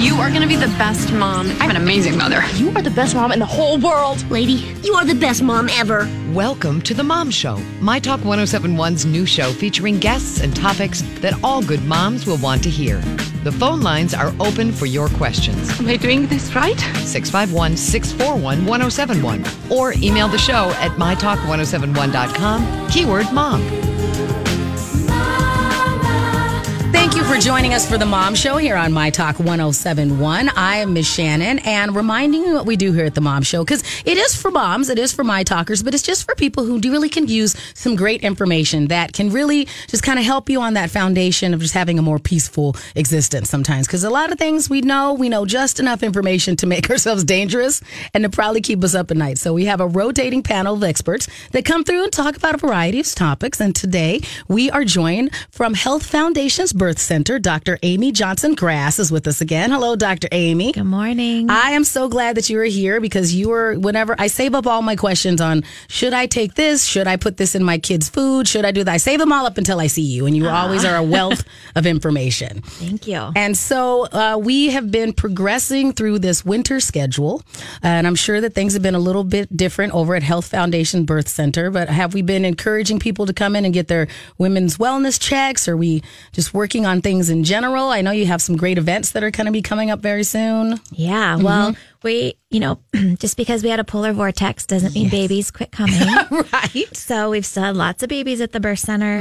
You are going to be the best mom. I'm an amazing mother. You are the best mom in the whole world. Lady, you are the best mom ever. Welcome to The Mom Show, My Talk 1071's new show featuring guests and topics that all good moms will want to hear. The phone lines are open for your questions. Am I doing this right? 651 641 1071 or email the show at mytalk1071.com, keyword mom. Thank you for joining us for the Mom Show here on My Talk 1071. I am Miss Shannan and reminding you what we do here at the Mom Show because it is for moms, it is for my talkers, but it's just for people who really can use some great information that can really just kind of help you on that foundation of just having a more peaceful existence sometimes. Because a lot of things we know, we know just enough information to make ourselves dangerous and to probably keep us up at night. So we have a rotating panel of experts that come through and talk about a variety of topics. And today we are joined from Health Foundation's Birth Center. Dr. Amy Johnson Grass is with us again. Hello, Dr. Amy. Good morning. I am so glad that you are here because you are, whenever I save up all my questions on should I take this? Should I put this in my kids' food? Should I do that? I save them all up until I see you. And you always are a wealth of information. Thank you. And so uh, we have been progressing through this winter schedule. And I'm sure that things have been a little bit different over at Health Foundation Birth Center. But have we been encouraging people to come in and get their women's wellness checks? Are we just working on things in general? I know you have some great events that are going to be coming up very soon. Yeah. Well, we, you know, just because we had a polar vortex doesn't mean babies quit coming. Right. so we've still had lots of babies at the birth center.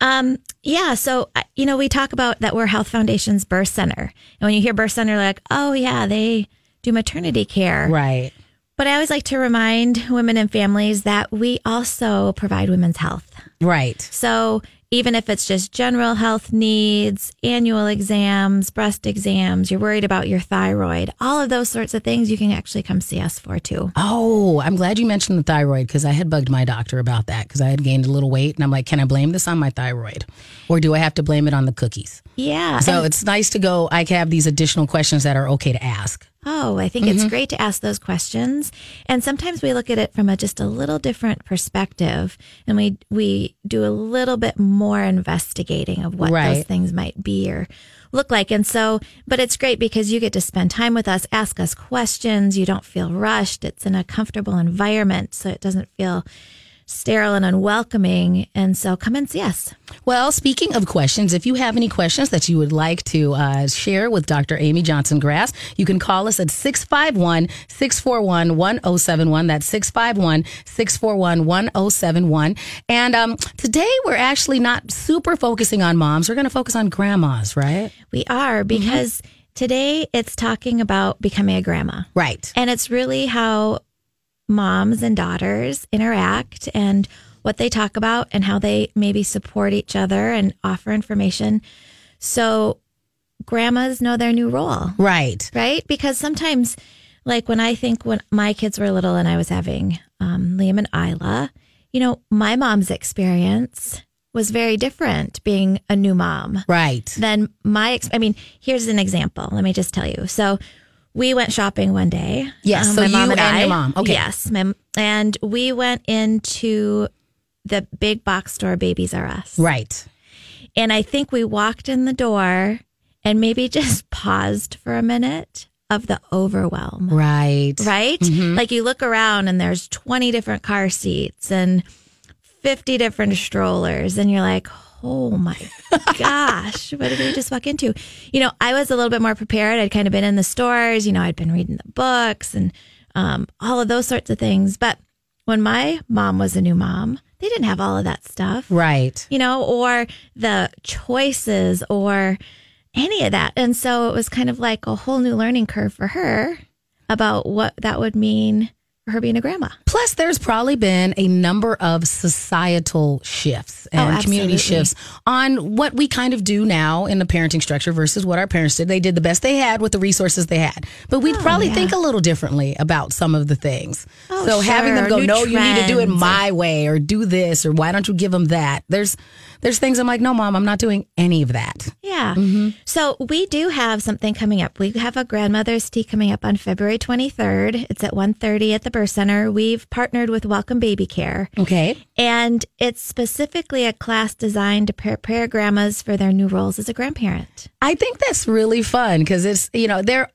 Um, yeah. So, you know, we talk about that we're Health Foundation's birth center. And when you hear birth center, like, oh, yeah, they do maternity care. Right. But I always like to remind women and families that we also provide women's health. Right. So even if it's just general health needs, annual exams, breast exams, you're worried about your thyroid, all of those sorts of things, you can actually come see us for too. Oh, I'm glad you mentioned the thyroid because I had bugged my doctor about that because I had gained a little weight and I'm like, can I blame this on my thyroid or do I have to blame it on the cookies? Yeah. So it's nice to go. I can have these additional questions that are okay to ask. Oh, I think it's mm-hmm. great to ask those questions. And sometimes we look at it from a just a little different perspective and we we do a little bit more investigating of what Right. those things might be or look like. And so, but it's great because you get to spend time with us, ask us questions. You don't feel rushed. It's in a comfortable environment. So it doesn't feel sterile and unwelcoming. And so come and see us. Well, speaking of questions, if you have any questions that you would like to uh, share with Dr. Amy Johnson Grass, you can call us at 651 641 1071. That's 651 641 1071. And um, today we're actually not super focusing on moms. We're going to focus on grandmas, right? We are because today it's talking about becoming a grandma. Right. And it's really how moms and daughters interact and what they talk about and how they maybe support each other and offer information. So grandmas know their new role, Right. right? Because sometimes, like when I think when my kids were little and I was having um, Liam and Isla, you know, my mom's experience was very different being a new mom Right. then my ex- I mean, here's an example. Let me just tell you. So we went shopping one day. Um, Yes, so my you and i your mom. Okay. Yes, my, and we went into the big box store, Babies R Us. Right. And I think we walked in the door and maybe just paused for a minute of the overwhelm Right. right? Like you look around and there's 20 different car seats and 50 different strollers, and you're like, oh my gosh, what did we just walk into? You know, I was a little bit more prepared. I'd kind of been in the stores, you know, I'd been reading the books and um, all of those sorts of things. But when my mom was a new mom, they didn't have all of that stuff Right. you know, or the choices or any of that. And so it was kind of like a whole new learning curve for her about what that would mean her being a grandma. Plus, there's probably been a number of societal shifts oh, and Oh, community shifts on what we kind of do now in the parenting structure versus what our parents did. They did the best they had with the resources they had, but we'd oh, probably Oh, yeah. think a little differently about some of the things. Oh, so having them go, New no, you need to do it my way, or do this, or why don't you give them that? There's there's things I'm like, no, mom, I'm not doing any of that. Yeah. Mm-hmm. So we do have something coming up. We have a grandmother's tea coming up on February 23rd. It's at 1.30 at the birth center. We've partnered with Welcome Baby Care. Okay. And it's specifically a class designed to prepare grandmas for their new roles as a grandparent. I think that's really fun because it's, you know, there.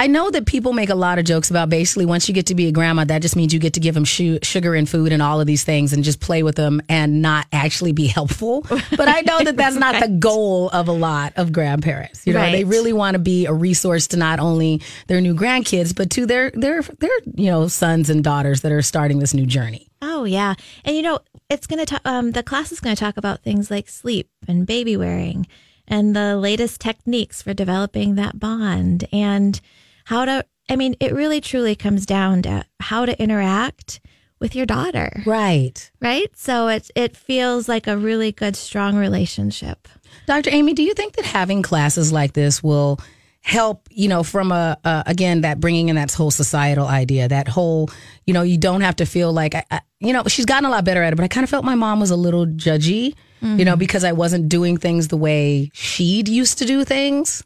I know that people make a lot of jokes about basically once you get to be a grandma, that just means you get to give them shu- sugar and food and all of these things and just play with them and not actually be helpful. But I know that that's not the goal of a lot of grandparents. You know, Right. they really want to be a resource to not only their new grandkids, but to their their their you know sons and daughters that are starting this new journey. Oh yeah, and you know it's going to talk. Um, the class is going to talk about things like sleep and baby wearing, and the latest techniques for developing that bond, and how to. I mean, it really truly comes down to how to interact with your daughter, Right. right? So it it feels like a really good, strong relationship. Dr. Amy, do you think that having classes like this will help, you know, from a, uh, again, that bringing in that whole societal idea, that whole, you know, you don't have to feel like, I, I, you know, she's gotten a lot better at it, but I kind of felt my mom was a little judgy, you know, because I wasn't doing things the way she'd used to do things.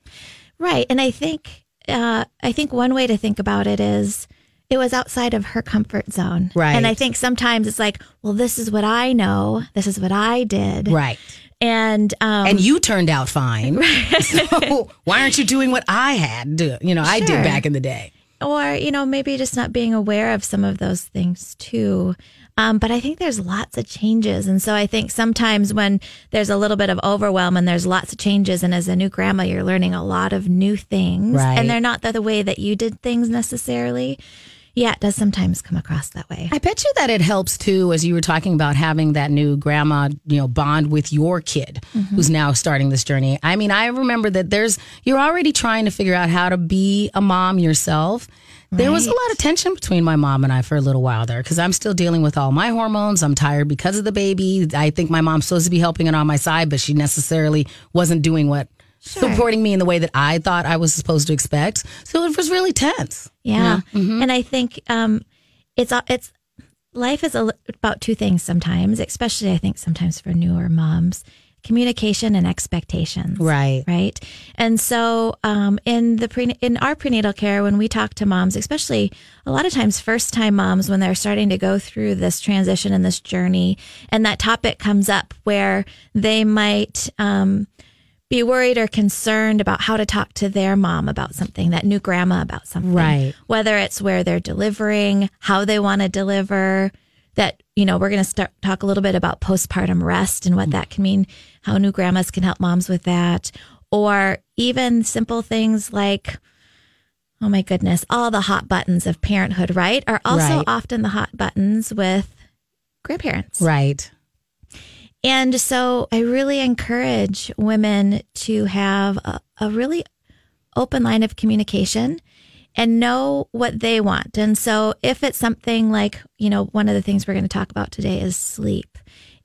Right. And I think uh, I think one way to think about it is it was outside of her comfort zone. Right. And I think sometimes it's like, well, this is what I know. This is what I did. Right. And um, And you turned out fine. So why aren't you doing what I had to, you know, I did back in the day? or you know maybe just not being aware of some of those things too um, but i think there's lots of changes and so i think sometimes when there's a little bit of overwhelm and there's lots of changes and as a new grandma you're learning a lot of new things Right. and they're not the, the way that you did things necessarily yeah it does sometimes come across that way I bet you that it helps too, as you were talking about having that new grandma, you know, bond with your kid who's now starting this journey. I mean, I remember that there's, you're already trying to figure out how to be a mom yourself. There was a lot of tension between my mom and I for a little while there because I'm still dealing with all my hormones. I'm tired because of the baby. I think my mom's supposed to be helping it on my side, but she necessarily wasn't doing what supporting me in the way that I thought I was supposed to expect. So it was really tense. Yeah, mm-hmm. Mm-hmm. and I think um, it's a- it's life is a, about two things sometimes, especially I think sometimes for newer moms: communication and expectations. Right. right. And so um, in the pre- in our prenatal care, when we talk to moms, especially a lot of times first time moms when they're starting to go through this transition and this journey, and that topic comes up where they might. Um, be worried or concerned about how to talk to their mom about something, that new grandma about something. Right. Whether it's where they're delivering, how they want to deliver, that, you know, we're going to start talk a little bit about postpartum rest and what mm. that can mean, how new grandmas can help moms with that. Or even simple things like, oh my goodness, all the hot buttons of parenthood, right? Are also Right. often the hot buttons with grandparents. Right. And so I really encourage women to have a, a really open line of communication and know what they want. And so if it's something like, you know, one of the things we're going to talk about today is sleep.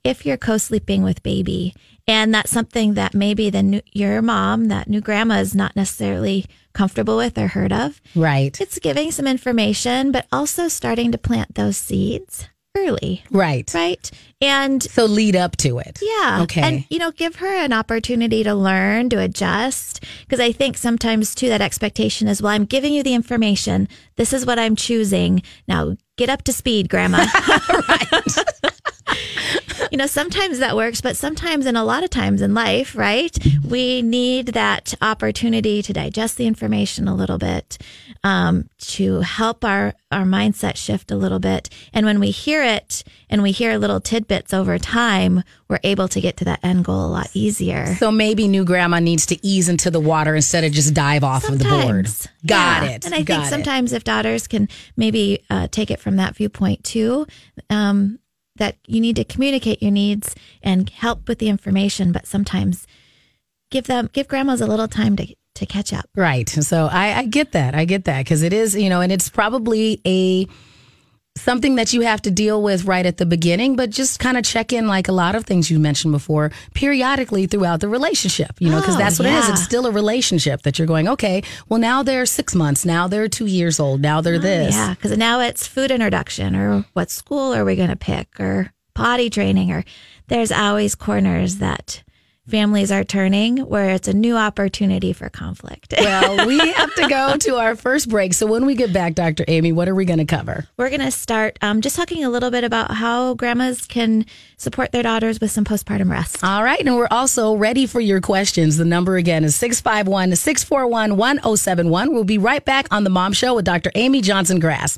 If you're co-sleeping with baby and that's something that maybe the new, your mom, that new grandma is not necessarily comfortable with or heard of, Right. it's giving some information, but also starting to plant those seeds early, Right. right? And So lead up to it. yeah. Okay. And, you know, give her an opportunity to learn, to adjust. Because I think sometimes, too, that expectation is, well, I'm giving you the information. This is what I'm choosing. Now get up to speed, Grandma. right. you know, sometimes that works, but sometimes, and a lot of times in life, right, we need that opportunity to digest the information a little bit, um, to help our, our mindset shift a little bit. And when we hear it and we hear little tidbits over time, we're able to get to that end goal a lot easier. So maybe new grandma needs to ease into the water instead of just dive off of the board. Got Yeah. it. And I Got think it. sometimes if daughters can maybe uh, take it from that viewpoint too, um, that you need to communicate your needs and help with the information, but sometimes give them give grandmas a little time to to catch up. Right. So I, I get that. I get that because it is, you know, and it's probably a something that you have to deal with right at the beginning, but just kind of check in like a lot of things you mentioned before periodically throughout the relationship, you know, because Oh, that's what it is. yeah. It's still a relationship that you're going, okay, well, now they're six months. Now they're two years old. Now they're oh, this. Yeah, because now it's food introduction or what school are we going to pick or potty training or there's always corners that families are turning, where it's a new opportunity for conflict. Well, we have to go to our first break. So when we get back, Dr. Amy, what are we going to cover? We're going to start um, just talking a little bit about how grandmas can support their daughters with some postpartum rest. All right. And we're also ready for your questions. The number again is 651 641 1071. We'll be right back on The Mom Show with Dr. Amy Johnson Grass.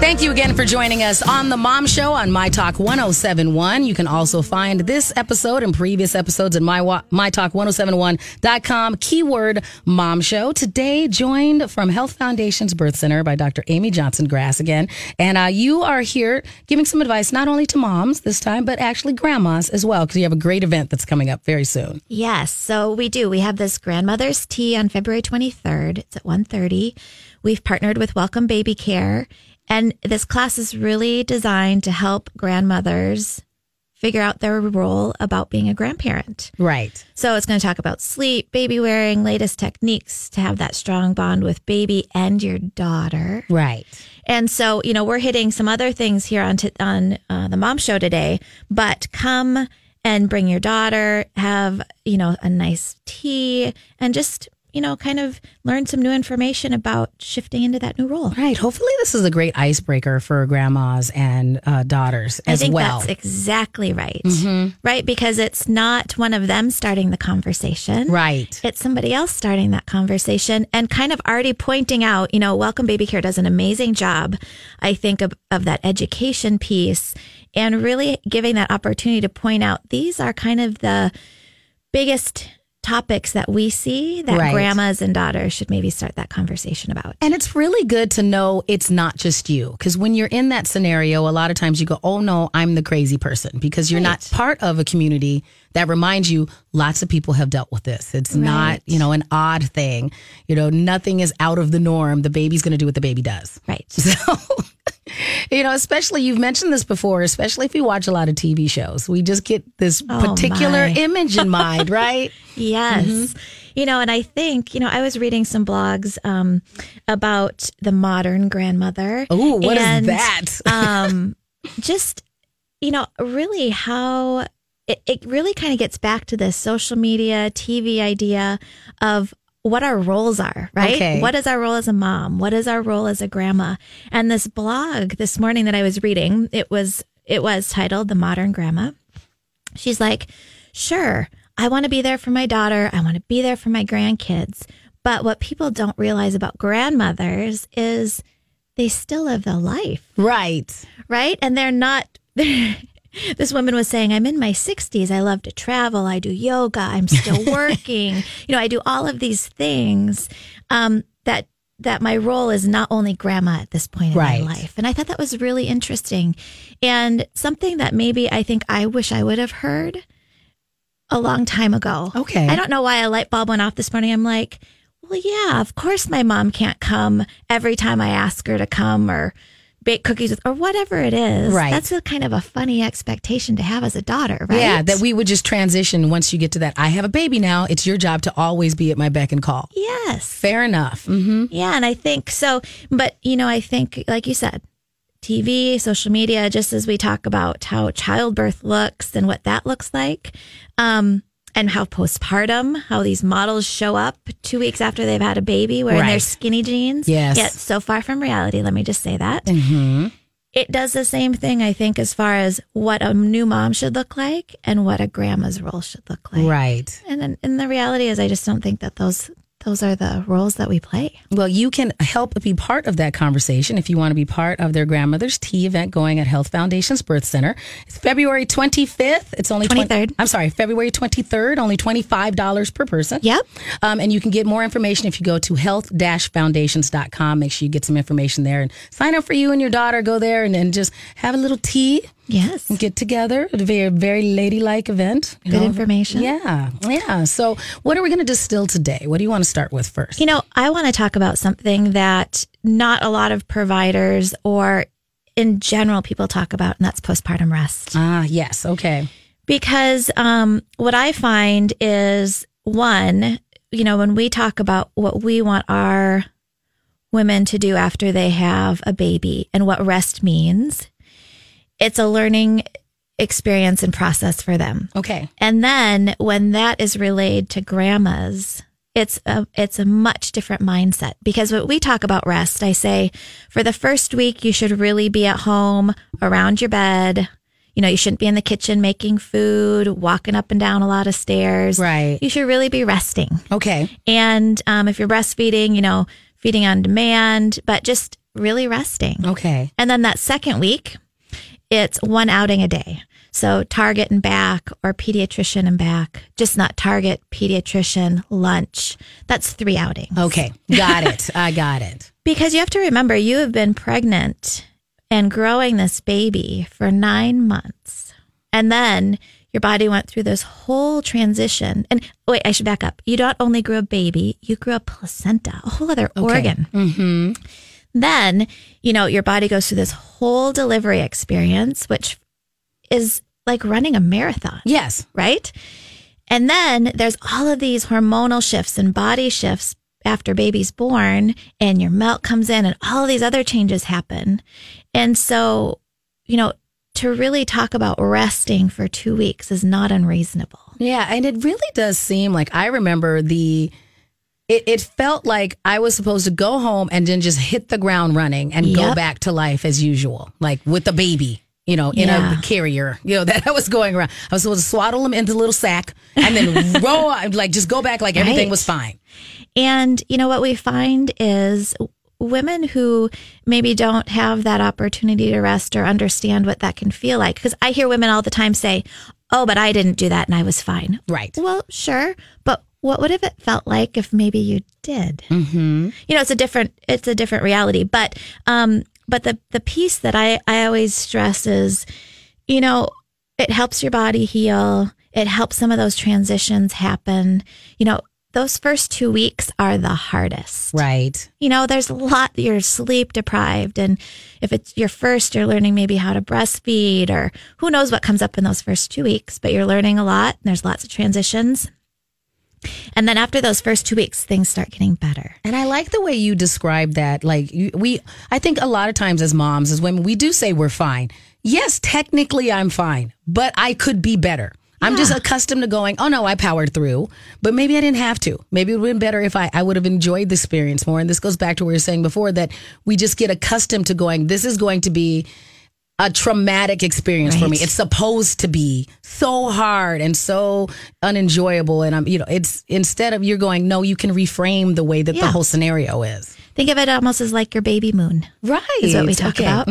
Thank you again for joining us on The Mom Show on My Talk 1071. You can also find this episode and previous episodes at my, mytalk1071.com, keyword Mom Show. Today, joined from Health Foundation's Birth Center by Dr. Amy Johnson Grass again. And uh, you are here giving some advice not only to moms this time, but actually grandmas as well, because you have a great event that's coming up very soon. Yes, so we do. We have this grandmother's tea on February 23rd. It's at 1.30. We've partnered with Welcome Baby Care and this class is really designed to help grandmothers figure out their role about being a grandparent. Right. So it's going to talk about sleep, baby wearing, latest techniques to have that strong bond with baby and your daughter. Right. And so, you know, we're hitting some other things here on t- on uh, the mom show today, but come and bring your daughter, have, you know, a nice tea and just you know, kind of learn some new information about shifting into that new role. Right. Hopefully, this is a great icebreaker for grandmas and uh, daughters as I think well. That's exactly right. Mm-hmm. Right. Because it's not one of them starting the conversation. Right. It's somebody else starting that conversation and kind of already pointing out, you know, Welcome Baby Care does an amazing job, I think, of, of that education piece and really giving that opportunity to point out these are kind of the biggest topics that we see that Right. grandmas and daughters should maybe start that conversation about. And it's really good to know it's not just you. Because when you're in that scenario, a lot of times you go, oh no, I'm the crazy person. Because you're not part of a community that reminds you lots of people have dealt with this. It's not, you know, an odd thing. You know, nothing is out of the norm. The baby's going to do what the baby does. Right. So, you know, especially you've mentioned this before, especially if you watch a lot of TV shows, we just get this Oh, particular my. image in mind, right? Yes. Mm-hmm. You know, and I think, you know, I was reading some blogs um, about the modern grandmother. Oh, what is and, that? um, just, you know, really how it, it really kind of gets back to this social media, TV idea of what our roles are, right? Okay. What is our role as a mom? What is our role as a grandma? And this blog this morning that I was reading, it was it was titled The Modern Grandma. She's like, sure, I want to be there for my daughter. I want to be there for my grandkids. But what people don't realize about grandmothers is they still live the life, right. right? And they're not. this woman was saying, I'm in my 60s. I love to travel. I do yoga. I'm still working. you know, I do all of these things um, that that my role is not only grandma at this point in Right. my life. And I thought that was really interesting and something that maybe I think I wish I would have heard a long time ago. Okay. I don't know why a light bulb went off this morning. I'm like, well, yeah, of course my mom can't come every time I ask her to come or bake cookies with, or whatever it is. Right. That's a kind of a funny expectation to have as a daughter, right? Yeah, that we would just transition once you get to that. I have a baby now. It's your job to always be at my beck and call. Yes. Fair enough. hmm Yeah, and I think so. But, you know, I think, like you said, TV, social media, just as we talk about how childbirth looks and what that looks like, um, and how postpartum, how these models show up two weeks after they've had a baby wearing their skinny jeans. Yes. Yet so far from reality, let me just say that. hmm It does the same thing, I think, as far as what a new mom should look like and what a grandma's role should look like. Right. And, then- and the reality is, I just don't think that those those are the roles that we play. Well, you can help be part of that conversation if you want to be part of their grandmother's tea event going at Health Foundation's Birth Center. It's February 25th. It's only 20 23rd. I'm sorry, February 23rd, only $25 per person. Yep. Um, and you can get more information if you go to health-foundations.com. Make sure you get some information there and sign up for you and your daughter. Go there and, and just have a little tea Yes. get together at a very, very ladylike event. Good information. Yeah, yeah. So, what are we going to distill today? What do you want to start with first? You know, I want to talk about something that not a lot of providers or in general people talk about, and that's postpartum rest. Ah, yes. Okay. Because um, what I find is one, you know, when we talk about what we want our women to do after they have a baby and what rest means, it's a learning experience and process for them. Okay. And then when that is relayed to grandmas, it's a it's a much different mindset because when we talk about rest, I say for the first week you should really be at home around your bed. You know, you shouldn't be in the kitchen making food, walking up and down a lot of stairs. Right. You should really be resting. Okay. And um, if you're breastfeeding, you know, feeding on demand, but just really resting. Okay. And then that second week, it's one outing a day. So Target and back or pediatrician and back, just not Target, pediatrician, lunch. That's three outings. Okay. Got it. I got it. Because you have to remember, you have been pregnant and growing this baby for nine months. And then your body went through this whole transition. And wait, I should back up. You not only grew a baby, you grew a placenta, a whole other organ. Mm-hmm. Then, you know, your body goes through this whole delivery experience, which is like running a marathon, Yes. right? And then there's all of these hormonal shifts and body shifts after baby's born, and your milk comes in, and all of these other changes happen. And so, you know, to really talk about resting for two weeks is not unreasonable. Yeah, and it really does seem like I remember the. It, it felt like I was supposed to go home and then just hit the ground running and go back to life as usual, like with a baby, you know, in Yeah. a carrier, you know, that I was going around. I was supposed to swaddle him into a little sack and then roll, like just go back like everything Right. was fine. And, you know, what we find is women who maybe don't have that opportunity to rest or understand what that can feel like. Because I hear women all the time say, Oh, but I didn't do that and I was fine. Right. Well, sure. But what would have it felt like if maybe you did? Mm-hmm. You know, it's a different, it's a different reality. But, um, but the, the piece that I, I always stress is, you know, it helps your body heal. It helps some of those transitions happen. You know, those first two weeks are the hardest. Right. You know, there's a lot, you're sleep deprived. And if it's your first, you're learning maybe how to breastfeed or who knows what comes up in those first two weeks, but you're learning a lot and there's lots of transitions. And then after those first two weeks, things start getting better. And I like the way you describe that. Like you, we, I think a lot of times as moms, as women, we do say we're fine. Yes, technically I'm fine, but I could be better. I'm just accustomed to going, oh no, I powered through, but maybe I didn't have to. Maybe it would have been better if I, I would have enjoyed the experience more. And this goes back to what we were saying before that we just get accustomed to going, this is going to be a traumatic experience for me. It's supposed to be so hard and so unenjoyable. And I'm, you know, it's instead of you're going, no, you can reframe the way that the whole scenario is. Think of it almost as like your baby moon. Right. is what we talk Okay. about.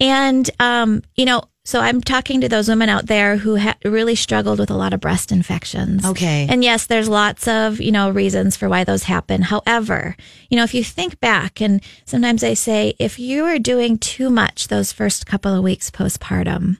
And, um, you know, so I'm talking to those women out there who ha- really struggled with a lot of breast infections. Okay. And yes, there's lots of, you know, reasons for why those happen. However, you know, if you think back and sometimes I say, if you are doing too much those first couple of weeks postpartum,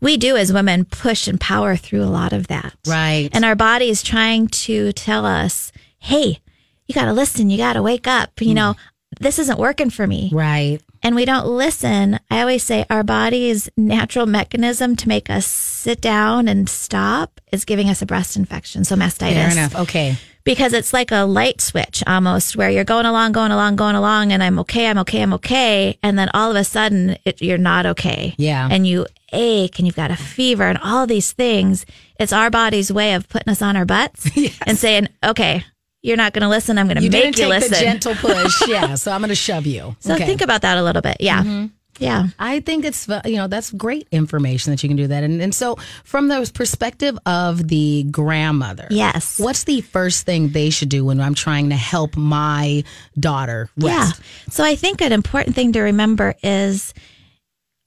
we do as women push and power through a lot of that. Right. And our body is trying to tell us, hey, you got to listen. You got to wake up. You hmm. know, this isn't working for me Right. And we don't listen, I always say our body's natural mechanism to make us sit down and stop is giving us a breast infection. So mastitis. Fair enough. Okay. Because it's like a light switch almost where you're going along, going along, going along, and I'm okay, I'm okay, I'm okay. And then all of a sudden it, you're not okay. Yeah. And you ache and you've got a fever and all these things. It's our body's way of putting us on our butts and saying, okay, you're not going to listen. I'm going to make you listen. gentle push. yeah. So I'm going to shove you. so okay. think about that a little bit. Yeah. Yeah. I think it's uh, you know that's great information that you can do that, and and so from the perspective of the grandmother, Yes. what's the first thing they should do when I'm trying to help my daughter rest? Yeah. So I think an important thing to remember is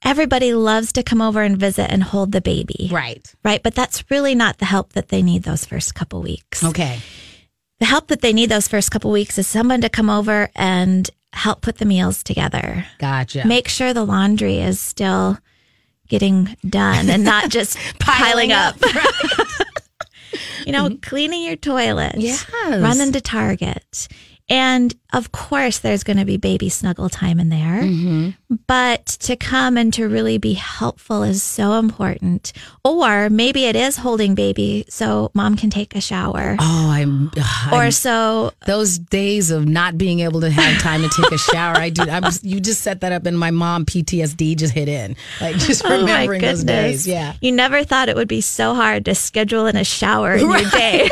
everybody loves to come over and visit and hold the baby. Right. Right. But that's really not the help that they need those first couple weeks. Okay. The help that they need those first couple weeks is someone to come over and help put the meals together. Gotcha. Make sure the laundry is still, getting done and not just piling, Piling up. up, you know, mm-hmm. cleaning your toilet, Yes. running to Target. And of course, there's going to be baby snuggle time in there. Mm-hmm. But to come and to really be helpful is so important. Or maybe it is holding baby so mom can take a shower. Oh, I'm. or I'm- so those days of not being able to have time to take a shower. I do. I was. You just set that up, and my mom PTSD just hit in. Like just Oh remembering those days. Yeah. You never thought it would be so hard to schedule in a shower in your day.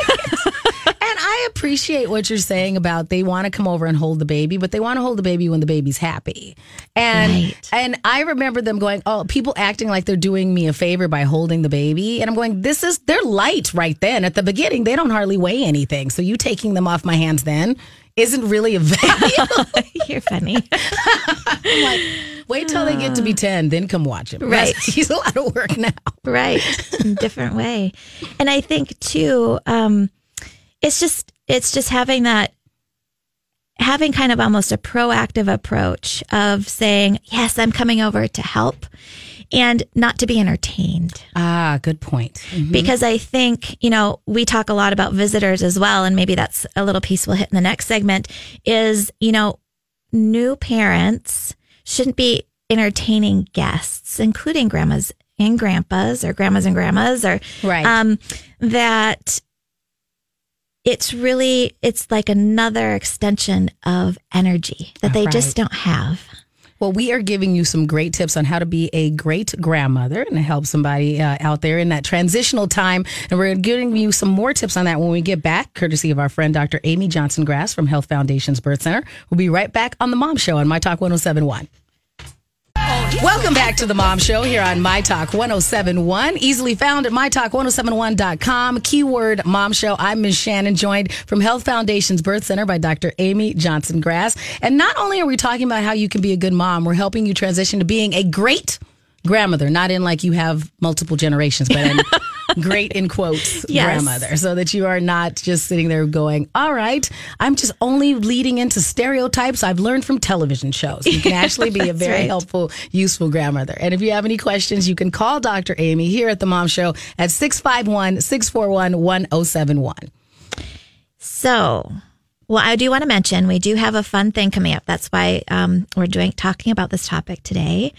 I appreciate what you're saying about they want to come over and hold the baby, but they want to hold the baby when the baby's happy. And Right. and I remember them going, "Oh, people acting like they're doing me a favor by holding the baby." And I'm going, "This is they're light right then at the beginning. They don't hardly weigh anything. So you taking them off my hands then isn't really a value. You're funny. Wait till they get to be 10, then come watch him. Right. He's a lot of work now. right in different way and i think too um it's just it's just having that having kind of almost a proactive approach of saying yes i'm coming over to help and not to be entertained Ah, good point. because i think you know we talk a lot about visitors as well and maybe that's a little piece we'll hit in the next segment is you know new parents shouldn't be entertaining guests including grandmas and grandpas or grandmas and grandmas or Right. um that it's really it's like another extension of energy that they just don't have Well, we are giving you some great tips on how to be a great grandmother and help somebody uh, out there in that transitional time. And we're giving you some more tips on that when we get back, courtesy of our friend Dr. Amy Johnson Grass from Health Foundation's Birth Center. We'll be right back on The Mom Show on My Talk 1071. Welcome back to the Mom Show here on My Talk 1071. Easily found at MyTalk1071.com. Keyword Mom Show. I'm Ms. Shannan, joined from Health Foundation's Birth Center by Dr. Amy Johnson Grass. And not only are we talking about how you can be a good mom, we're helping you transition to being a great grandmother, not in like you have multiple generations, but in great in quotes Yes. grandmother, so that you are not just sitting there going, all right, I'm just only leading into stereotypes I've learned from television shows. You can actually be a very right. helpful, useful grandmother. And if you have any questions, you can call Dr. Amy here at the Mom Show at 651 641 1071. So, well, I do want to mention we do have a fun thing coming up. That's why um, we're doing talking about this topic today.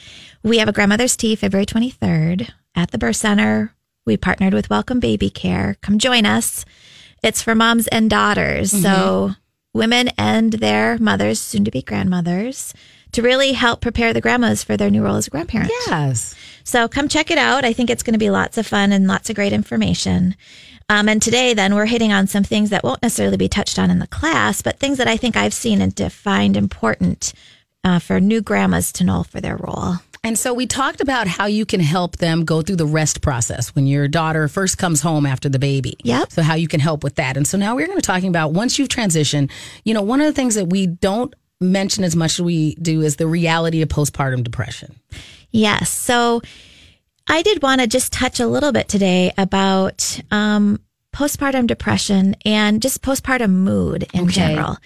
We have a grandmother's tea February 23rd at the birth center. We partnered with Welcome Baby Care. Come join us. It's for moms and daughters. So, women and their mothers, soon to be grandmothers, to really help prepare the grandmas for their new role as a grandparent. Yes. So come check it out. I think it's going to be lots of fun and lots of great information. Um, and today, then, we're hitting on some things that won't necessarily be touched on in the class, but things that I think I've seen and defined important uh, for new grandmas to know for their role. And so we talked about how you can help them go through the rest process when your daughter first comes home after the baby. Yep. So how you can help with that. And so now we're going to talking about once you've transitioned, you know, one of the things that we don't mention as much as we do is the reality of postpartum depression. Yes. So I did want to just touch a little bit today about um, postpartum depression and just postpartum mood in Okay. general.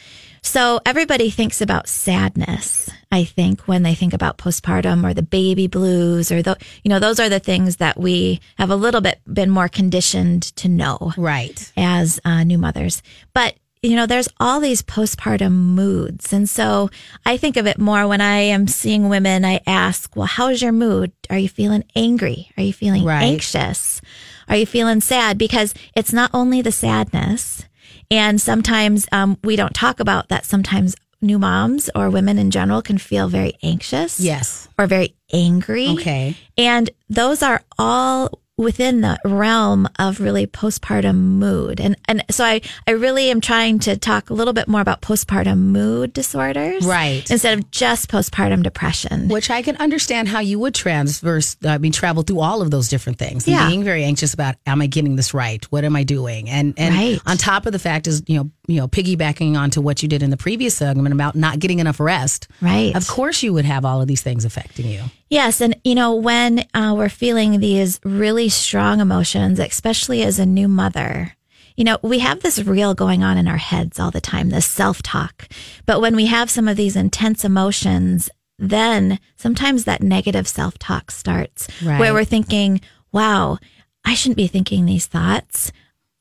So everybody thinks about sadness, I think, when they think about postpartum or the baby blues or the, you know, those are the things that we have a little bit been more conditioned to know Right. as uh, new mothers. But you know, there's all these postpartum moods. And so I think of it more when I am seeing women, I ask, well, how's your mood? Are you feeling angry? Are you feeling Right. anxious? Are you feeling sad? Because it's not only the sadness. And sometimes um, we don't talk about that. Sometimes new moms or women in general can feel very anxious Yes. or very angry. Okay. And those are all within the realm of really postpartum mood. And and so I, I really am trying to talk a little bit more about postpartum mood disorders. Right. Instead of just postpartum depression. Which I can understand how you would transverse, I mean, travel through all of those different things. And Yeah. being very anxious about, am I getting this right? What am I doing? And and Right. on top of the fact is, you know, you know, piggybacking onto what you did in the previous segment about not getting enough rest. Right. Of course, you would have all of these things affecting you. Yes, and you know when uh, we're feeling these really strong emotions, especially as a new mother, you know we have this reel going on in our heads all the time, this self talk. But when we have some of these intense emotions, then sometimes that negative self talk starts Right. where we're thinking, wow, I shouldn't be thinking these thoughts.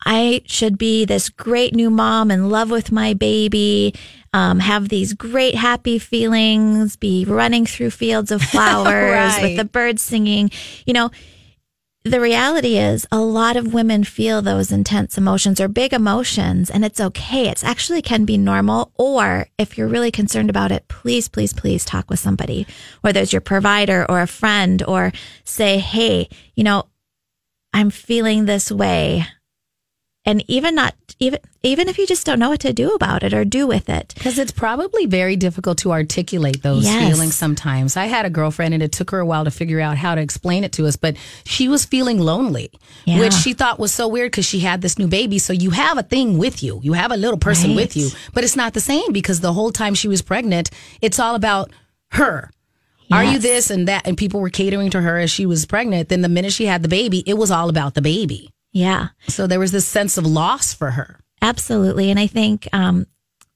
I should be this great new mom in love with my baby, um, have these great happy feelings, be running through fields of flowers Right. with the birds singing. You know, the reality is a lot of women feel those intense emotions or big emotions and it's okay. It's actually can be normal. Or if you're really concerned about it, please, please, please talk with somebody, whether it's your provider or a friend or say, Hey, you know, I'm feeling this way. And even not even, even if you just don't know what to do about it or do with it. Because it's probably very difficult to articulate those Yes. feelings sometimes. I had a girlfriend and it took her a while to figure out how to explain it to us, but she was feeling lonely, Yeah. which she thought was so weird because she had this new baby. So you have a thing with you, you have a little person Right. with you, but it's not the same because the whole time she was pregnant, it's all about her. Are you this and that? And people were catering to her as she was pregnant. Then the minute she had the baby, it was all about the baby. Yeah. So there was this sense of loss for her. Absolutely. And I think um,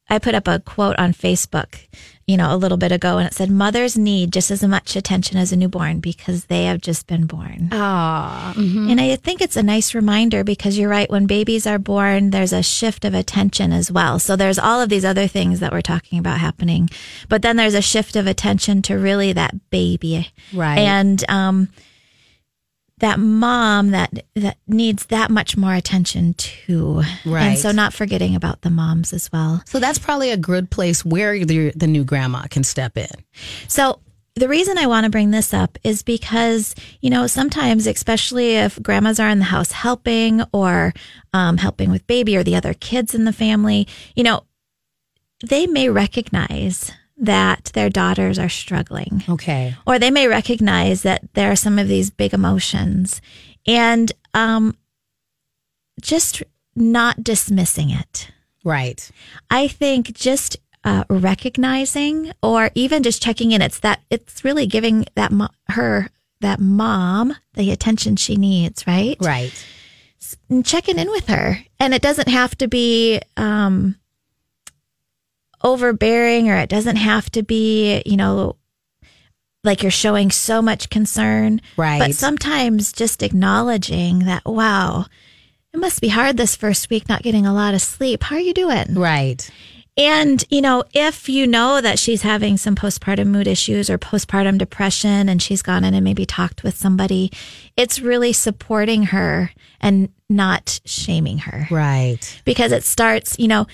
I put up a quote on Facebook, you know, a little bit ago, and it said, Mothers need just as much attention as a newborn because they have just been born. Ah, And I think it's a nice reminder because you're right. When babies are born, there's a shift of attention as well. So there's all of these other things that we're talking about happening. But then there's a shift of attention to really that baby. Right. And, um, that mom that that needs that much more attention too. Right. And so not forgetting about the moms as well. So that's probably a good place where the, the new grandma can step in. So the reason I want to bring this up is because, you know, sometimes, especially if grandmas are in the house helping or um, helping with baby or the other kids in the family, you know, they may recognize that their daughters are struggling Okay. or they may recognize that there are some of these big emotions and um, just not dismissing it. Right. I think just uh, recognizing or even just checking in, it's that it's really giving that mo- her that mom the attention she needs, right? Right. And checking in with her, and it doesn't have to be um, overbearing, or it doesn't have to be, you know, like you're showing so much concern. Right. But sometimes just acknowledging that, wow, it must be hard this first week not getting a lot of sleep. How are you doing? Right. And, you know, if you know that she's having some postpartum mood issues or postpartum depression and she's gone in and maybe talked with somebody, it's really supporting her and not shaming her Right. because it starts, you know,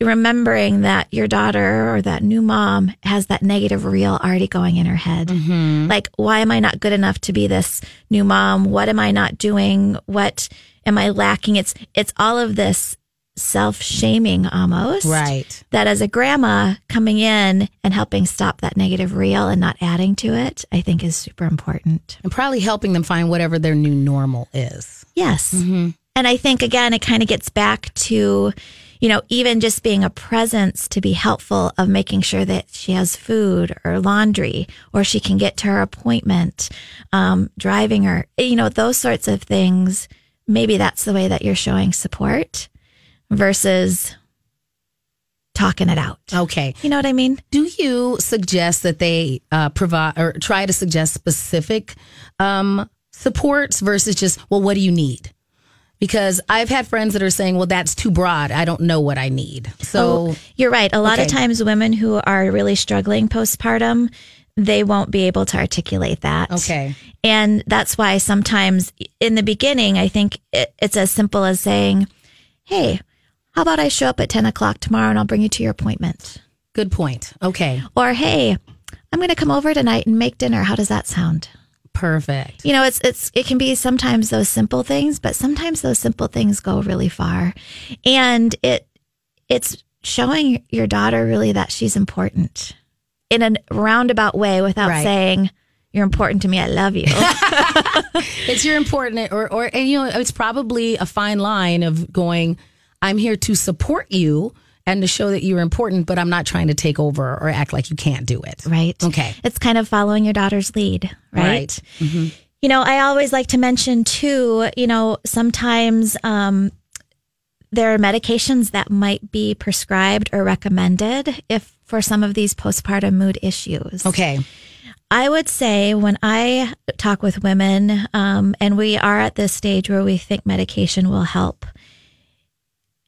remembering that your daughter or that new mom has that negative reel already going in her head. Mm-hmm. Like, why am I not good enough to be this new mom? What am I not doing? What am I lacking? It's, it's all of this self shaming almost. Right. That as a grandma coming in and helping stop that negative reel and not adding to it, I think is super important. And probably helping them find whatever their new normal is. Yes. Mm-hmm. And I think, again, it kind of gets back to, you know, even just being a presence to be helpful of making sure that she has food or laundry or she can get to her appointment, um, driving her, you know, those sorts of things. Maybe that's the way that you're showing support versus talking it out. Okay. You know what I mean? Do you suggest that they uh, provide or try to suggest specific um, supports versus just, well, what do you need? Because I've had friends that are saying, well, that's too broad. I don't know what I need. So, Oh, you're right. A lot of times, women who are really struggling postpartum, they won't be able to articulate that. Okay. And that's why sometimes in the beginning, I think it, it's as simple as saying, Hey, how about I show up at 10 o'clock tomorrow and I'll bring you to your appointment? good point. Okay. Or, Hey, I'm going to come over tonight and make dinner. How does that sound? Perfect. You know, it's it's it can be sometimes those simple things, but sometimes those simple things go really far. And it it's showing your daughter really that she's important in a roundabout way without Right. saying you're important to me. I love you. It's your important, or, or, and you know, it's probably a fine line of going, I'm here to support you and to show that you're important, but I'm not trying to take over or act like you can't do it. right. Okay. It's kind of following your daughter's lead, right? Right. You know, I always like to mention too, you know, sometimes um, there are medications that might be prescribed or recommended if for some of these postpartum mood issues. Okay. I would say when I talk with women, um, and we are at this stage where we think medication will help,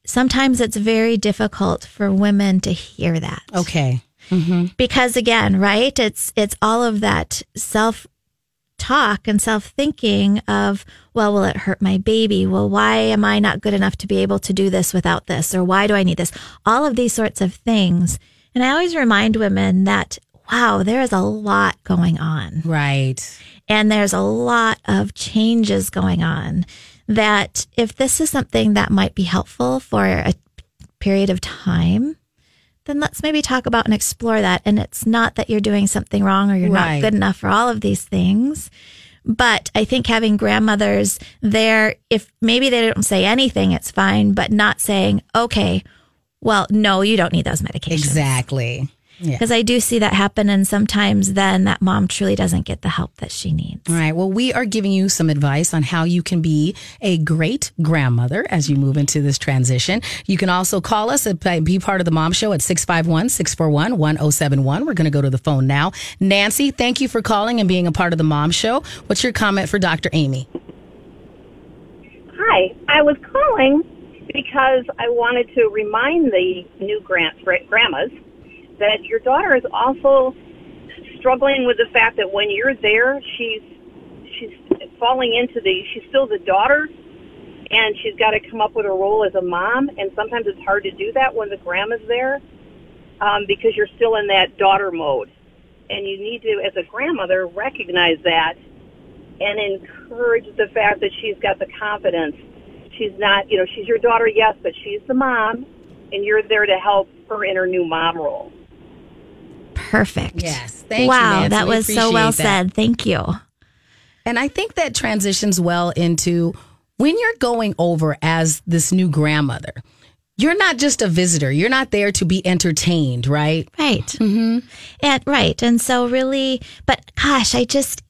sometimes it's very difficult for women to hear that. Okay. Mm-hmm. Because again, right? It's it's all of that self talk and self thinking of, well, will it hurt my baby? Well, why am I not good enough to be able to do this without this? Or why do I need this? All of these sorts of things. And I always remind women that, wow, there is a lot going on Right. and there's a lot of changes going on that if this is something that might be helpful for a period of time then let's maybe talk about and explore that and it's not that you're doing something wrong or you're Right. not good enough for all of these things but i think having grandmothers there if maybe they don't say anything it's fine but not saying okay well no you don't need those medications Exactly. Because i do see that happen and sometimes then that mom truly doesn't get the help that she needs All right. Well, we are giving you some advice on how you can be a great grandmother as you move into this transition. You can also call us and be part of the mom show at 651 641 1071. We're going to go to the phone now. Nancy, thank you for calling and being a part of the mom show. What's your comment for Dr. Amy? Hi, I was calling because I wanted to remind the new grand, grandmas that your daughter is also struggling with the fact that when you're there, she's she's falling into the she's still the daughter, and she's got to come up with a role as a mom, and sometimes it's hard to do that when the grandma's there um, because you're still in that daughter mode, and you need to, as a grandmother, recognize that and encourage the fact that she's got the confidence. She's not, you know, she's your daughter, yes, but she's the mom, and you're there to help her in her new mom role. Perfect. Yes. Thank you, wow, Nancy. that We was so well that. said. Thank you. And I think that transitions well into when you're going over as this new grandmother. You're not just a visitor. You're not there to be entertained, right? Right. Mm-hmm. And right. And so really, but gosh, I just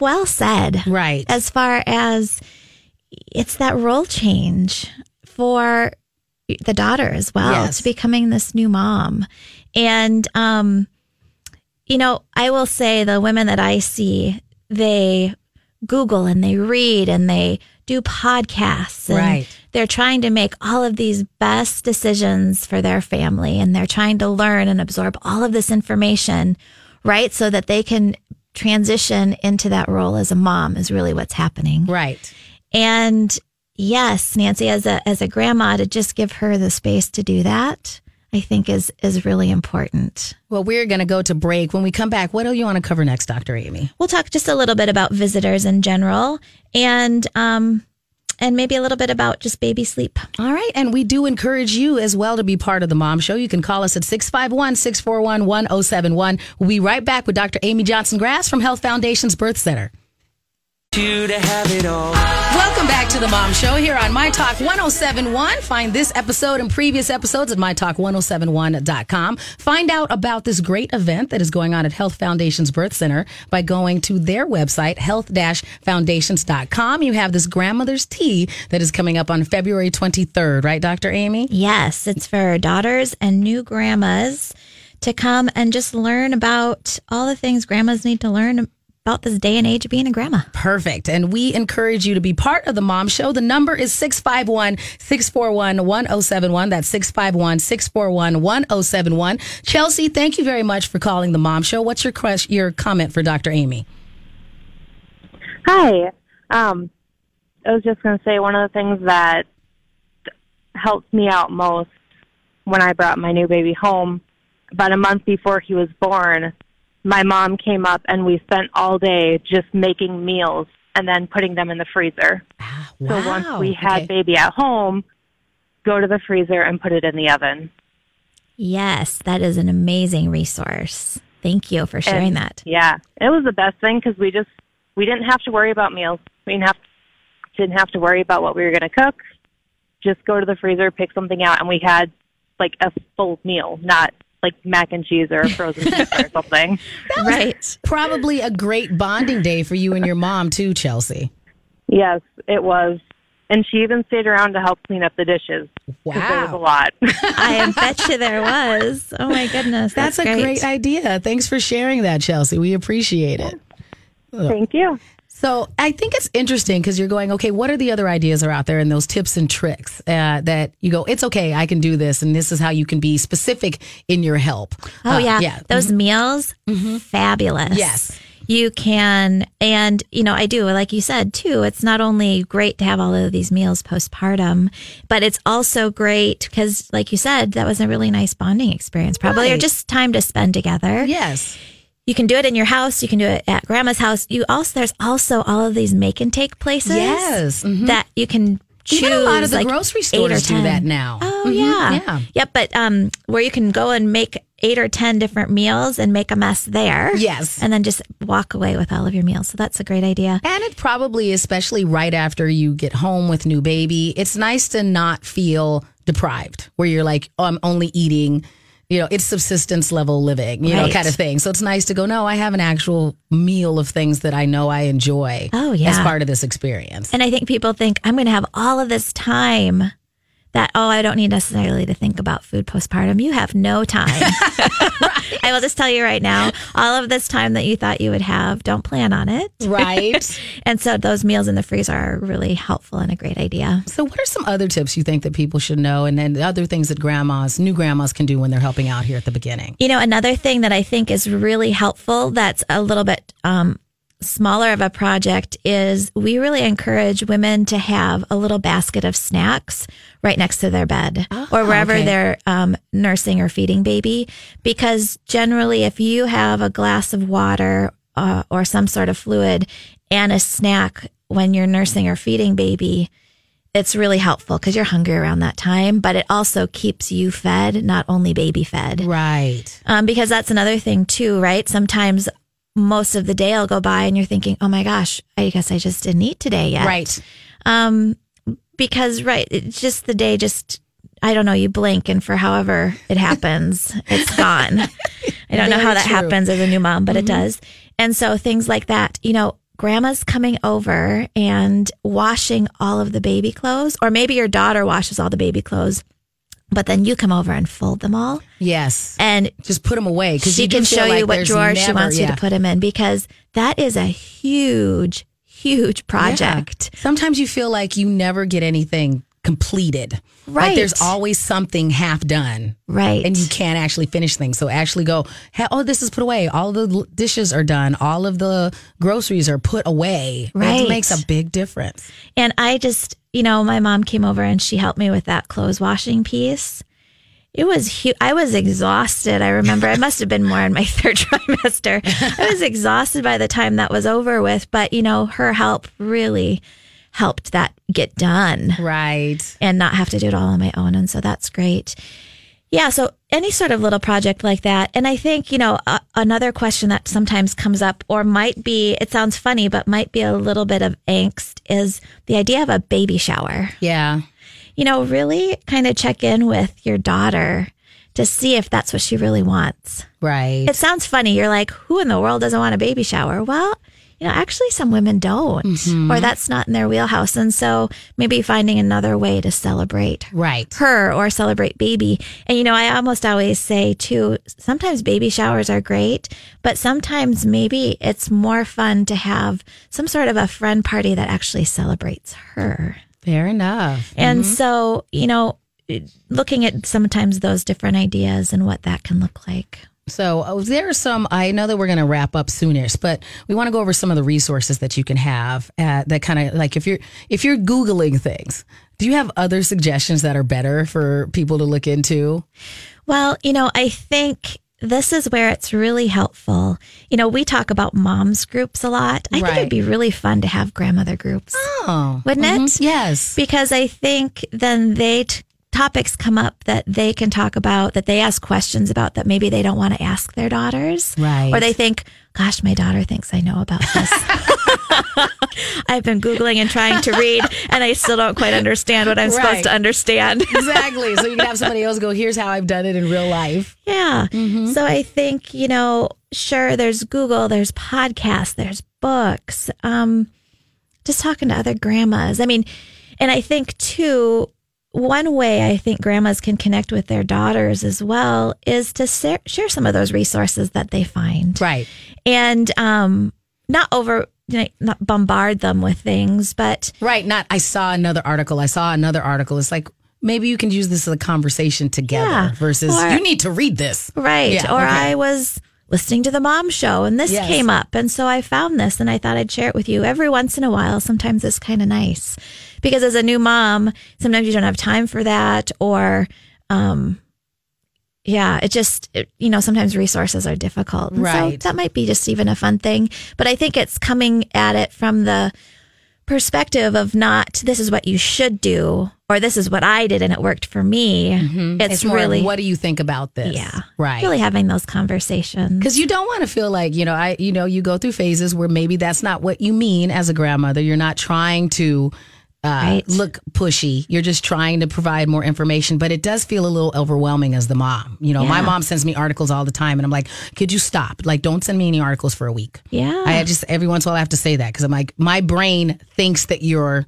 well said. Right. As far as it's that role change for the daughter as well Yes. to becoming this new mom. And um you know, I will say the women that I see, they Google and they read and they do podcasts and Right. they're trying to make all of these best decisions for their family and they're trying to learn and absorb all of this information, right? So that they can transition into that role as a mom is really what's happening. Right. And yes, Nancy, as a as a grandma, to just give her the space to do that, I think is is really important. Well, we're going to go to break. When we come back, what do you want to cover next, Dr. Amy? We'll talk just a little bit about visitors in general and um and maybe a little bit about just baby sleep. All right. And we do encourage you as well to be part of the mom show. You can call us at 651 641 1071. We'll be right back with Dr. Amy Johnson Grass from Health Foundation's Birth Center. Welcome back to the Mom Show here on My Talk 1071. Find this episode and previous episodes at MyTalk1071.com. Find out about this great event that is going on at Health Foundation's Birth Center by going to their website, health-foundations.com. You have this grandmother's tea that is coming up on February 23rd, right, Dr. Amy? Yes, it's for daughters and new grandmas to come and just learn about all the things grandmas need to learn about this day and age of being a grandma. Perfect. And we encourage you to be part of the Mom Show. The number is 651 641 1071. That's 651 641 1071. Chelsea, thank you very much for calling the Mom Show. What's your, question, your comment for Dr. Amy? Hi. Um, I was just going to say one of the things that helped me out most when I brought my new baby home, about a month before he was born, my mom came up and we spent all day just making meals and then putting them in the freezer. Ah, so once we had Okay. baby at home, go to the freezer and put it in the oven. Yes, that is an amazing resource. Thank you for sharing And, that. Yeah, it was the best thing because we just we didn't have to worry about meals. We didn't have didn't have to worry about what we were going to cook. Just go to the freezer, pick something out, and we had like a full meal, not like mac and cheese or frozen pizza or something. Right. Probably a great bonding day for you and your mom, too, Chelsea. Yes, it was. And she even stayed around to help clean up the dishes. 'cause There was a lot. I bet you there was. Oh my goodness. That's, That's, a great idea. Thanks for sharing that, Chelsea. We appreciate it. Thank you. So I think it's interesting because you're going, okay, what are the other ideas are out there and those tips and tricks uh, that you go, it's okay, I can do this, and this is how you can be specific in your help. Oh Uh, yeah, yeah. those meals, fabulous. Yes. you can, and you know, I do. Like you said too, it's not only great to have all of these meals postpartum, but it's also great because, like you said, that was a really nice bonding experience, probably, or just time to spend together. Yes. You can do it in your house. You can do it at grandma's house. You also there's also all of these make and take places. Yes. Mhm. that you can choose. Even a lot of the like, grocery stores do that now. Oh Mhm, yeah, yeah. Yep. But um, where you can go and make eight or ten different meals and make a mess there. Yes. and then just walk away with all of your meals. So that's a great idea. And it probably, especially right after you get home with new baby, it's nice to not feel deprived, where you're like, oh, I'm only eating, you know, it's subsistence level living, you know, kind of thing. So it's nice to go, no, I have an actual meal of things that I know I enjoy Oh, yeah. as part of this experience. And I think people think I'm going to have all of this time. That oh, I don't need necessarily to think about food postpartum. You have no time. I will just tell you right now, all of this time that you thought you would have, don't plan on it. Right. and so those meals in the freezer are really helpful and a great idea. So, what are some other tips you think that people should know, and then other things that grandmas, new grandmas, can do when they're helping out here at the beginning? You know, another thing that I think is really helpful that's a little bit um, smaller of a project is we really encourage women to have a little basket of snacks right next to their bed or wherever okay. they're um, nursing or feeding baby. Because generally, if you have a glass of water uh, or some sort of fluid and a snack when you're nursing or feeding baby, it's really helpful because you're hungry around that time, but it also keeps you fed, not only baby fed. Right. Um, because that's another thing too, right? Sometimes most of the day will go by and you're thinking, oh my gosh, I guess I just didn't eat today yet. Right. Um, because, right, it's just the day just, I don't know, you blink and for however it happens, it's gone. I don't know how that true. happens as a new mom, but it does. And so things like that, you know, grandma's coming over and washing all of the baby clothes, or maybe your daughter washes all the baby clothes, but then you come over and fold them all. Yes. And Just put them away because she you can show like you what drawer she never- wants you to put them in because that is a huge, huge project. Yeah. Sometimes you feel like you never get anything completed. Like Right. there's always something half done. Right. And you can't actually finish things. So actually go, "Ha- oh, this is put away. All the dishes are done. All of the groceries are put away. Right. It makes a big difference. And I just, you know, my mom came over and she helped me with that clothes washing piece. It was huge. I was exhausted. I remember I must have been more in my third trimester. I was exhausted by the time that was over with, but you know, her help really helped that get done Right. and not have to do it all on my own. And so that's great. Yeah. So any sort of little project like that. And I think, you know, a another question that sometimes comes up or might be, it sounds funny, but might be a little bit of angst is the idea of a baby shower. Yeah. You know, really kind of check in with your daughter to see if that's what she really wants. Right. It sounds funny. You're like, who in the world doesn't want a baby shower? Well, you know, actually, some women don't, Mm-hmm. or that's not in their wheelhouse. And so maybe finding another way to celebrate right. her or celebrate baby. And you know, I almost always say too, sometimes baby showers are great, but sometimes maybe it's more fun to have some sort of a friend party that actually celebrates her. Fair enough. And so, you know, looking at sometimes those different ideas and what that can look like. So uh, there are some. I know that we're going to wrap up soonish, but we want to go over some of the resources that you can have uh, that kind of like if you're if you're googling things. Do you have other suggestions that are better for people to look into? Well, you know, I think this is where it's really helpful. You know, we talk about moms groups a lot. I think it'd be really fun to have grandmother groups. Oh, Wouldn't it? mhm, Yes. Because I think then they t- topics come up that they can talk about that they ask questions about that maybe they don't want to ask their daughters. Right. Or they think, gosh, my daughter thinks I know about this. I've been Googling and trying to read and I still don't quite understand what I'm Right. supposed to understand. exactly. So you can have somebody else go. Here's how I've done it in real life. Yeah. So I think, you know, sure, there's Google, there's podcasts, there's books, um, just talking to other grandmas. I mean, And I think too, one way I think grandmas can connect with their daughters as well is to share, some of those resources that they find. Right. And um, not over, you know, not bombard them with things, but Right. Not, I saw another article. I saw another article. It's like, maybe you can use this as a conversation together Yeah. versus Or- you need to read this. Right. Yeah, or okay. I was listening to the mom show and this Yes. came up. And so I found this and I thought I'd share it with you every once in a while. Sometimes it's kind of nice because as a new mom, sometimes you don't have time for that or, um, yeah, it just, it, you know, sometimes resources are difficult. And Right. So that might be just even a fun thing. But I think it's coming at it from the perspective of not, this is what you should do, or this is what I did and it worked for me. It's, Mm-hmm. It's, more really, what do you think about this? yeah, Right. really having those conversations. Because you don't want to feel like, you know, I, you know, you go through phases where maybe that's not what you mean as a grandmother. You're not trying to uh, Right. look pushy. You're just trying to provide more information, but it does feel a little overwhelming as the mom. You know, my mom sends me articles all the time, and I'm like, could you stop? Like, don't send me any articles for a week. Yeah. I just every once in a while I have to say that because I'm like, my brain thinks that you're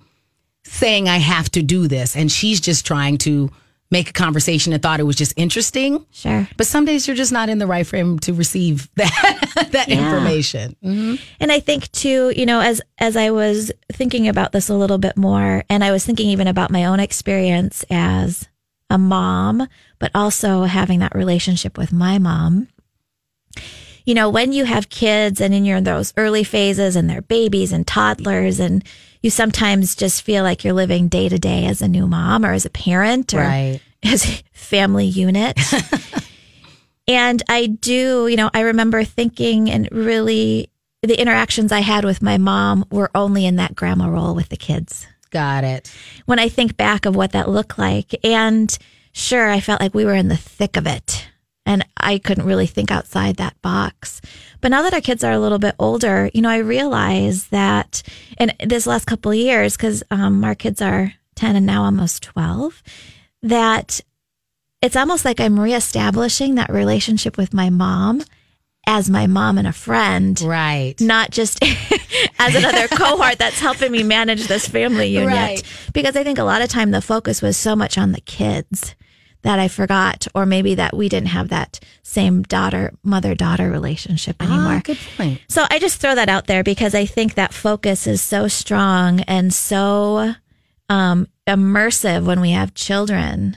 saying I have to do this, and she's just trying to make a conversation and thought it was just interesting. Sure. But some days you're just not in the right frame to receive that that Yeah. information. Mm-hmm. And I think too, you know, as as I was thinking about this a little bit more, and I was thinking even about my own experience as a mom, but also having that relationship with my mom. You know, when you have kids and in your those early phases and they're babies and toddlers and you sometimes just feel like you're living day to day as a new mom or as a parent or Right. as a family unit. and I do, you know, I remember thinking and really the interactions I had with my mom were only in that grandma role with the kids. Got it. When I think back of what that looked like, and sure, I felt like we were in the thick of it and I couldn't really think outside that box. But now that our kids are a little bit older, you know, I realize that, in this last couple of years, because um, our kids are 10 and now almost 12, that it's almost like I'm reestablishing that relationship with my mom as my mom and a friend, Right. not just as another cohort that's helping me manage this family unit. Right. Because I think a lot of time the focus was so much on the kids that I forgot, or maybe that we didn't have that same daughter, mother daughter relationship anymore. Ah, good point. So I just throw that out there because I think that focus is so strong and so um, immersive when we have children.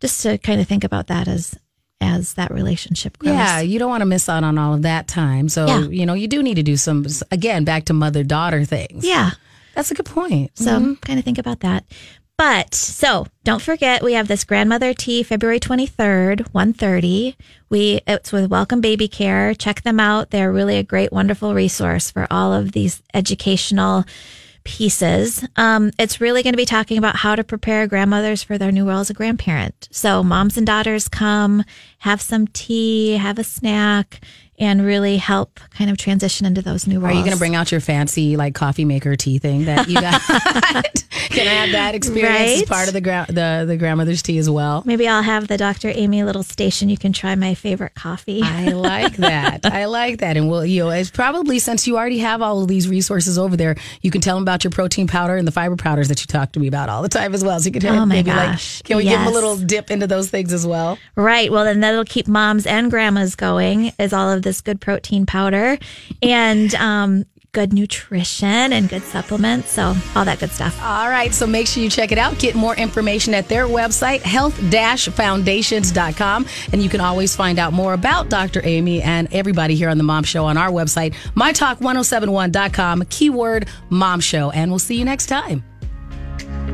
Just to kind of think about that as as that relationship grows. Yeah, you don't want to miss out on all of that time. So, Yeah. you know, you do need to do some, again, back to mother daughter things. Yeah. That's a good point. So kind of think about that. But so don't forget we have this grandmother tea February 23rd, 1:30. We it's with Welcome Baby Care. Check them out. They're really a great wonderful resource for all of these educational pieces. Um, it's really going to be talking about how to prepare grandmothers for their new role as a grandparent. So moms and daughters come, have some tea, have a snack, and really help kind of transition into those new roles. Are you going to bring out your fancy like coffee maker tea thing that you got? Can I have that experience as Right? part of the gra- the the grandmother's tea as well? Maybe I'll have the Dr. Amy little station. You can try my favorite coffee. I like that. I like that. And well, you know, it's probably since you already have all of these resources over there, you can tell them about your protein powder and the fiber powders that you talk to me about all the time as well. So you can tell Oh maybe gosh. like, can we give them a little dip into those things as well? Right. Well, then that'll keep moms and grandmas going. Is all of this good protein powder and um, good nutrition and good supplements. So all that good stuff. All right, so make sure you check it out. Get more information at their website, health-foundations.com. And you can always find out more about Dr. Amy and everybody here on The Mom Show on our website, mytalk1071.com, keyword mom show. And we'll see you next time.